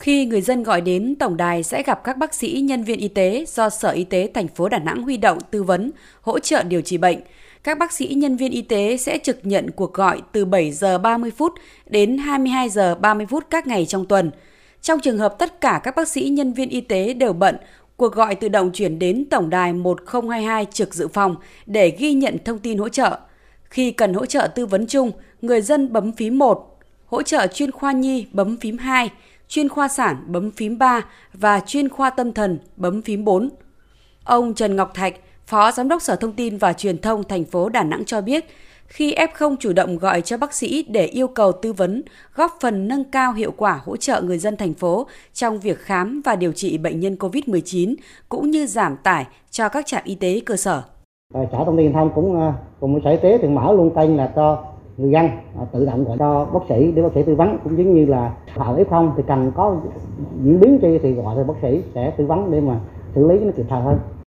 Khi người dân gọi đến tổng đài sẽ gặp các bác sĩ, nhân viên y tế do Sở Y tế thành phố Đà Nẵng huy động tư vấn, hỗ trợ điều trị bệnh. Các bác sĩ, nhân viên y tế sẽ trực nhận cuộc gọi từ 7 giờ 30 phút đến 22 giờ 30 phút các ngày trong tuần. Trong trường hợp tất cả các bác sĩ, nhân viên y tế đều bận, cuộc gọi tự động chuyển đến tổng đài 1022 trực dự phòng để ghi nhận thông tin hỗ trợ. Khi cần hỗ trợ tư vấn chung, người dân bấm phím 1, hỗ trợ chuyên khoa nhi bấm phím 2, chuyên khoa sản bấm phím 3 và chuyên khoa tâm thần bấm phím 4. Ông Trần Ngọc Thạch, Phó Giám đốc Sở Thông tin và Truyền thông thành phố Đà Nẵng cho biết, khi F0 chủ động gọi cho bác sĩ để yêu cầu tư vấn, góp phần nâng cao hiệu quả hỗ trợ người dân thành phố trong việc khám và điều trị bệnh nhân COVID-19 cũng như giảm tải cho các trạm y tế cơ sở. Ờ, sở Thông tin Thông cũng ờ, cùng với Sở Y tế thì mở luôn kênh là cho người dân à, tự động gọi cho bác sĩ để bác sĩ tư vấn cũng giống như là họ F0 thì cần có diễn biến chi thì gọi cho bác sĩ sẽ tư vấn để mà xử lý nó kịp thời hơn.